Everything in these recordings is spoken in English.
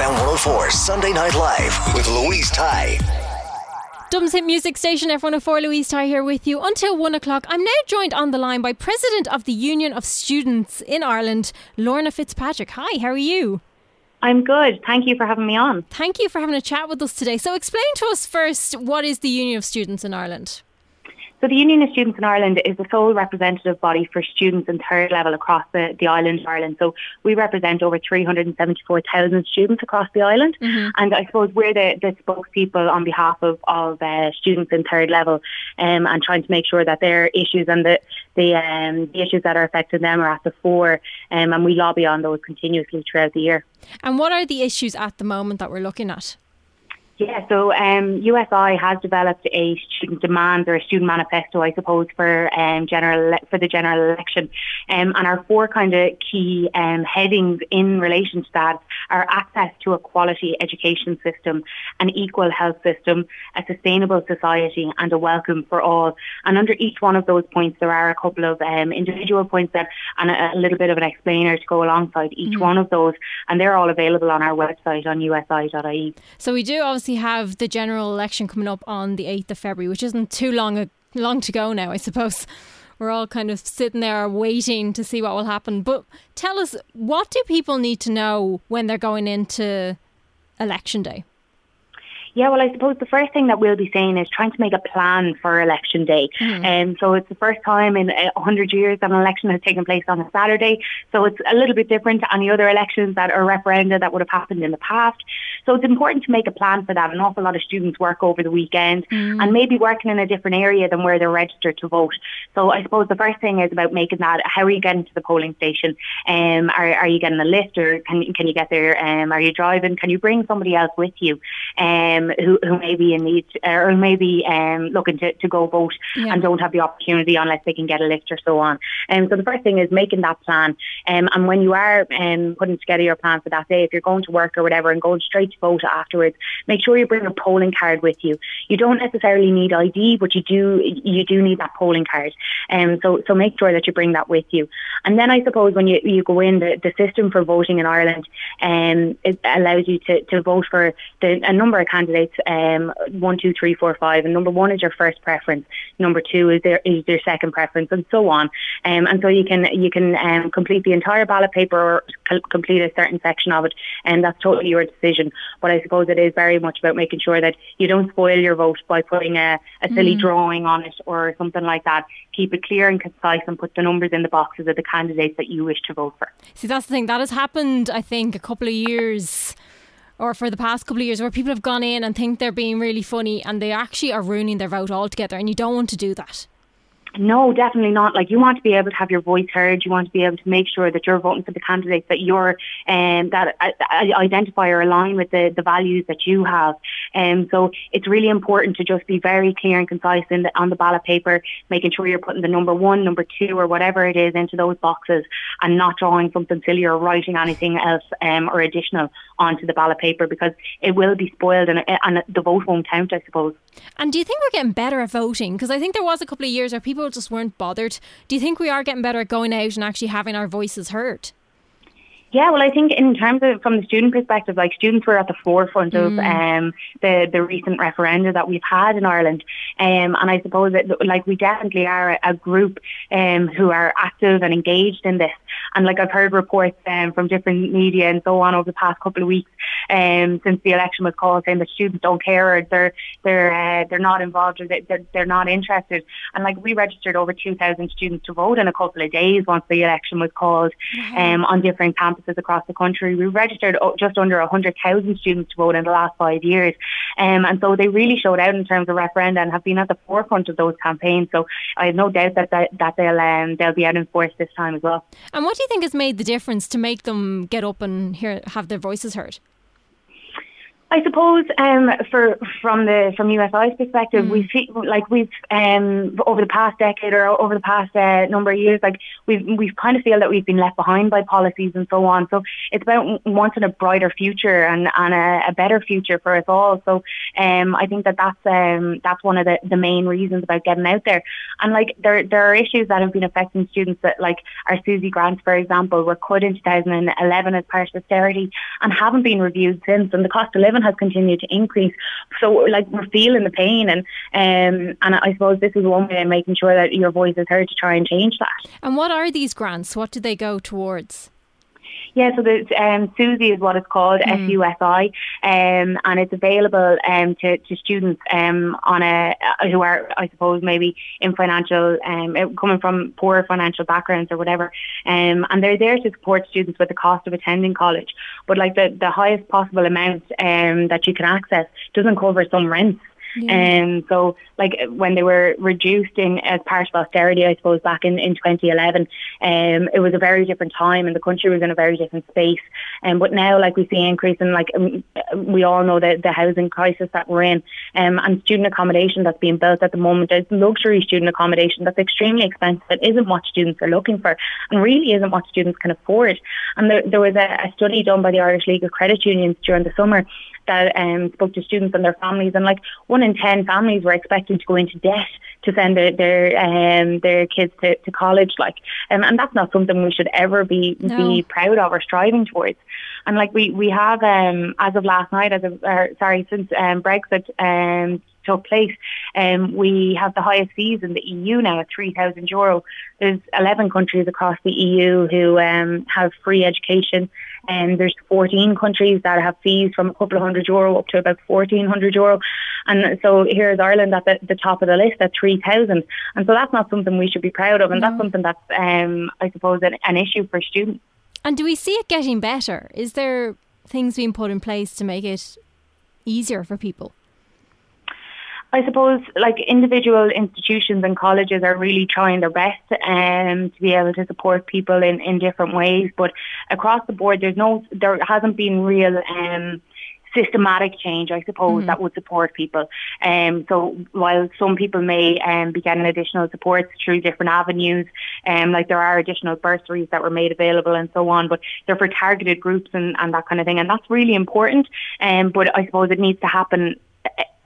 FM 104 Sunday Night Live with Louise Ty. Dubs Hit Music Station, F104, Louise Ty here with you until one o'clock. I'm now joined on the line by President of the Union of Students in Ireland, Lorna Fitzpatrick. Hi, how are you? I'm good. Thank you for having me on. Thank you for having a chat with us today. So, explain to us first what is the Union of Students in Ireland? So the Union of Students in Ireland is the sole representative body for students in third level across the, the island of Ireland. So we represent over 374,000 students across the island. Mm-hmm. And I suppose we're the, the spokespeople on behalf of, of uh, students in third level um, and trying to make sure that their issues and the, the, um, the issues that are affecting them are at the fore. Um, and we lobby on those continuously throughout the year. And what are the issues at the moment that we're looking at? Yeah, so um, USI has developed a student demand or a student manifesto, I suppose, for um, general for the general election, um, and our four kind of key um, headings in relation to that are access to a quality education system, an equal health system, a sustainable society, and a welcome for all. And under each one of those points, there are a couple of um, individual points that and a, a, little bit of an explainer to go alongside each mm-hmm. one of those, and they're all available on our website on usi.ie. So we do obviously obviously have the general election coming up on the 8th of February, which isn't too long a, long to go now, I suppose. We're all kind of sitting there waiting to see what will happen. But tell us, what do people need to know when they're going into election day? Yeah, well, I suppose the first thing that we'll be saying is trying to make a plan for election day. And mm-hmm. um, so it's the first time in a hundred years that an election has taken place on a Saturday. So it's a little bit different to any other elections that are referenda that would have happened in the past. So it's important to make a plan for that. An awful lot of students work over the weekend mm. and maybe working in a different area than where they're registered to vote. So I suppose the first thing is about making that. How are you getting to the polling station? Um, are, are you getting a lift or can, can you get there? Um, are you driving? Can you bring somebody else with you? Um, who, who may be in need or may be um, looking to, to go vote yeah. and don't have the opportunity unless they can get a lift or so on. And um, so the first thing is making that plan. Um, and when you are um, putting together your plan for that day, if you're going to work or whatever and going straight to vote afterwards, make sure you bring a polling card with you. You don't necessarily need ID, but you do you do need that polling card. Um, so so make sure that you bring that with you. And then I suppose when you, you go in, the, the system for voting in Ireland um, it allows you to, to vote for the, a number of candidates candidates um, one, two, three, four, five, and number one is your first preference. Number two is their is their second preference, and so on. Um, and so you can you can um, complete the entire ballot paper or complete a certain section of it, and that's totally your decision. But I suppose it is very much about making sure that you don't spoil your vote by putting a, a silly mm. drawing on it or something like that. Keep it clear and concise, and put the numbers in the boxes of the candidates that you wish to vote for. See, that's the thing that has happened. I think a couple of years or for the past couple of years where people have gone in and think they're being really funny and they actually are ruining their vote altogether and you don't want to do that. No, definitely not. Like you want to be able to have your voice heard. You want to be able to make sure that you're voting for the candidates that you're um, that uh, uh identify or align with the, the values that you have. And um, so it's really important to just be very clear and concise in the, on the ballot paper, making sure you're putting the number one, number two, or whatever it is into those boxes, and not drawing something silly or writing anything else um, or additional onto the ballot paper because it will be spoiled and, and the vote won't count, I suppose. And do you think we're getting better at voting? Because I think there was a couple of years where people just weren't bothered. Do you think we are getting better at going out and actually having our voices heard? Yeah, well, I think in terms of from the student perspective, like students were at the forefront mm. of um, the the recent referenda that we've had in Ireland, um, and I suppose that like we definitely are a, a group um, who are active and engaged in this. And like I've heard reports um, from different media and so on over the past couple of weeks um, since the election was called, saying that students don't care or they're they're uh, they're not involved or they're they're not interested. And like we registered over two thousand students to vote in a couple of days once the election was called mm-hmm. um, on different campuses campuses across the country. We registered just under 100,000 students to vote in the last five years. Um, and so they really showed out in terms of referenda and have been at the forefront of those campaigns. So I have no doubt that, that, that they'll, um, they'll be out in force this time as well. And what do you think has made the difference to make them get up and hear, have their voices heard? I suppose um, for from the from USI's perspective, mm. we see like we've um, over the past decade or over the past uh, number of years, like we've we've kind of feel that we've been left behind by policies and so on. So it's about wanting a brighter future and, and a, a better future for us all. So um, I think that that's um, that's one of the, the main reasons about getting out there. And like there there are issues that have been affecting students that like our SUSI grants, for example, were cut in 2011 as part of austerity and haven't been reviewed since. And the cost of living has continued to increase. So like we're feeling the pain and um, and I suppose this is one way of making sure that your voice is heard to try and change that. And what are these grants? What do they go towards? Yeah, so the um, SUSI is what it's called, mm. S-U-S-I, um, and it's available um, to, to students um, on a uh, who are, I suppose, maybe in financial, um, coming from poor financial backgrounds or whatever, um, and they're there to support students with the cost of attending college. But like the, the highest possible amount um, that you can access doesn't cover some rents. And um, so, like when they were reduced in as part of austerity, I suppose back in, in 2011, um, it was a very different time, and the country was in a very different space. Um, but now, like we see increase in like um, we all know the the housing crisis that we're in, um, and student accommodation that's being built at the moment. There's luxury student accommodation that's extremely expensive. It isn't what students are looking for, and really isn't what students can afford. And there, there was a, a study done by the Irish League of Credit Unions during the summer that um, spoke to students and their families, and like one in ten families were expected to go into debt to send their their, um, their kids to, to college. Like, um, and that's not something we should ever be no. be proud of or striving towards. And like we we have um, as of last night, as of uh, sorry, since um, Brexit um, took place. Um, we have the highest fees in the EU now at €3,000 euro. There's 11 countries across the EU who um, have free education and there's 14 countries that have fees from a couple of hundred euro up to about 1400 euro. And so here is Ireland at the, the top of the list at 3000. And so that's not something we should be proud of. And no. that's something that's, um, I suppose, an, an issue for students. And do we see it getting better? Is there things being put in place to make it easier for people? I suppose like individual institutions and colleges are really trying their best um, to be able to support people in, in different ways. But across the board, there's no, there hasn't been real um, systematic change, I suppose, mm-hmm. that would support people. Um, so while some people may um, be getting additional supports through different avenues, um, like there are additional bursaries that were made available and so on, but they're for targeted groups and, and that kind of thing. And that's really important. Um, but I suppose it needs to happen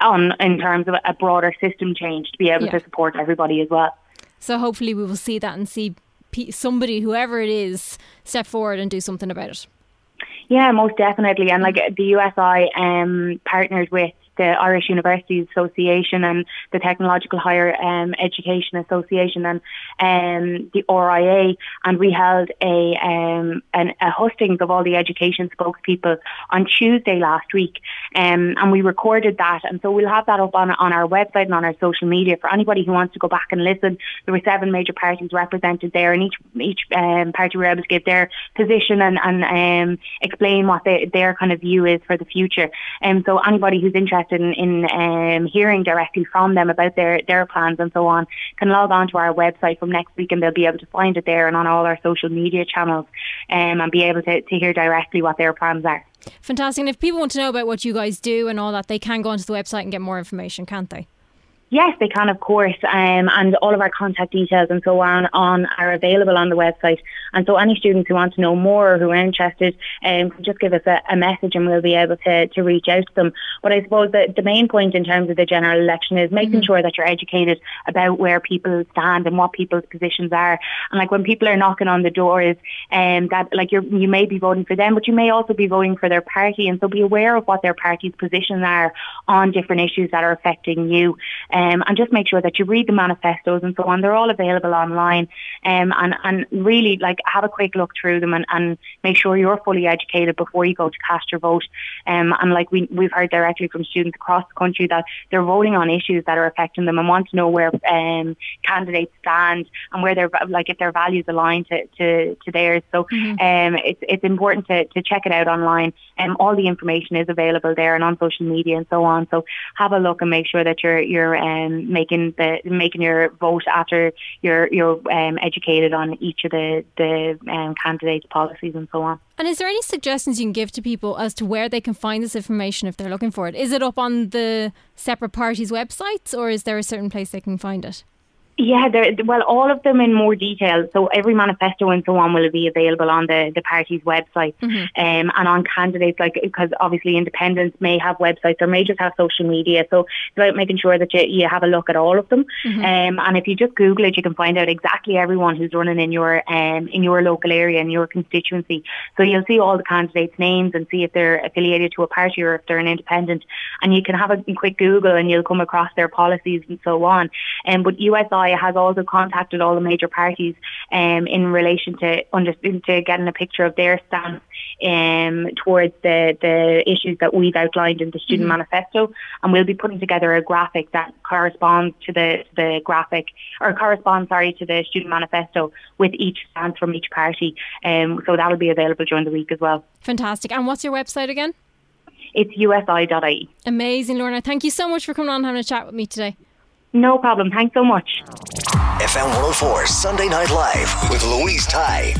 on in terms of a broader system change to be able yeah. to support everybody as well. So hopefully we will see that and see somebody, whoever it is, step forward and do something about it. Yeah, most definitely. And like the USI um, partners with the Irish Universities Association and the Technological Higher um, Education Association and um, the RIA, and we held a um, an, a hustings of all the education spokespeople on Tuesday last week, um, and we recorded that, and so we'll have that up on on our website and on our social media for anybody who wants to go back and listen. There were seven major parties represented there, and each each um, party were able to give their position and and um, explain what they, their kind of view is for the future. And so anybody who's interested interested in, in um, hearing directly from them about their, their plans and so on can log on to our website from next week and they'll be able to find it there and on all our social media channels um, and be able to, to hear directly what their plans are. Fantastic. And if people want to know about what you guys do and all that, they can go onto the website and get more information, can't they? Yes, they can, of course, um, and all of our contact details and so on, on are available on the website. And so, any students who want to know more or who are interested, um, just give us a, a, message, and we'll be able to, to reach out to them. But I suppose the, the main point in terms of the general election is making mm-hmm. sure that you're educated about where people stand and what people's positions are. And like when people are knocking on the doors, um, that like you you may be voting for them, but you may also be voting for their party, and so be aware of what their party's positions are on different issues that are affecting you. Um, um, and just make sure that you read the manifestos and so on. They're all available online, um, and and really like have a quick look through them and, and make sure you're fully educated before you go to cast your vote. Um, and like we we've heard directly from students across the country that they're voting on issues that are affecting them and want to know where um, candidates stand and where their like if their values align to, to, to theirs. So mm-hmm. um, it's it's important to, to check it out online. And um, all the information is available there and on social media and so on. So have a look and make sure that you're you're um, making the making your vote after you're you're um, educated on each of the the um, candidates' policies and so on. And is there any suggestions you can give to people as to where they can find this information if they're looking for it? Is it up on the separate parties' websites, or is there a certain place they can find it? Yeah, well, all of them in more detail. So every manifesto and so on will be available on the, the party's website mm-hmm. um, and on candidates, like because obviously independents may have websites or may just have social media. So it's about making sure that you, you have a look at all of them. Mm-hmm. Um, and if you just Google it, you can find out exactly everyone who's running in your um, in your local area in your constituency. So you'll see all the candidates' names and see if they're affiliated to a party or if they're an independent. And you can have a quick Google and you'll come across their policies and so on. Um, but USI has also contacted all the major parties um, in relation to under, to getting a picture of their stance um, towards the, the issues that we've outlined in the student mm-hmm. manifesto, and we'll be putting together a graphic that corresponds to the the graphic or corresponds, sorry, to the student manifesto with each stance from each party. Um, so that'll be available during the week as well. Fantastic. And what's your website again? It's usi.ie. Amazing, Lorna. Thank you so much for coming on and having a chat with me today. No problem. Thanks so much. FM 104 Sunday Night Live with Louise Ty.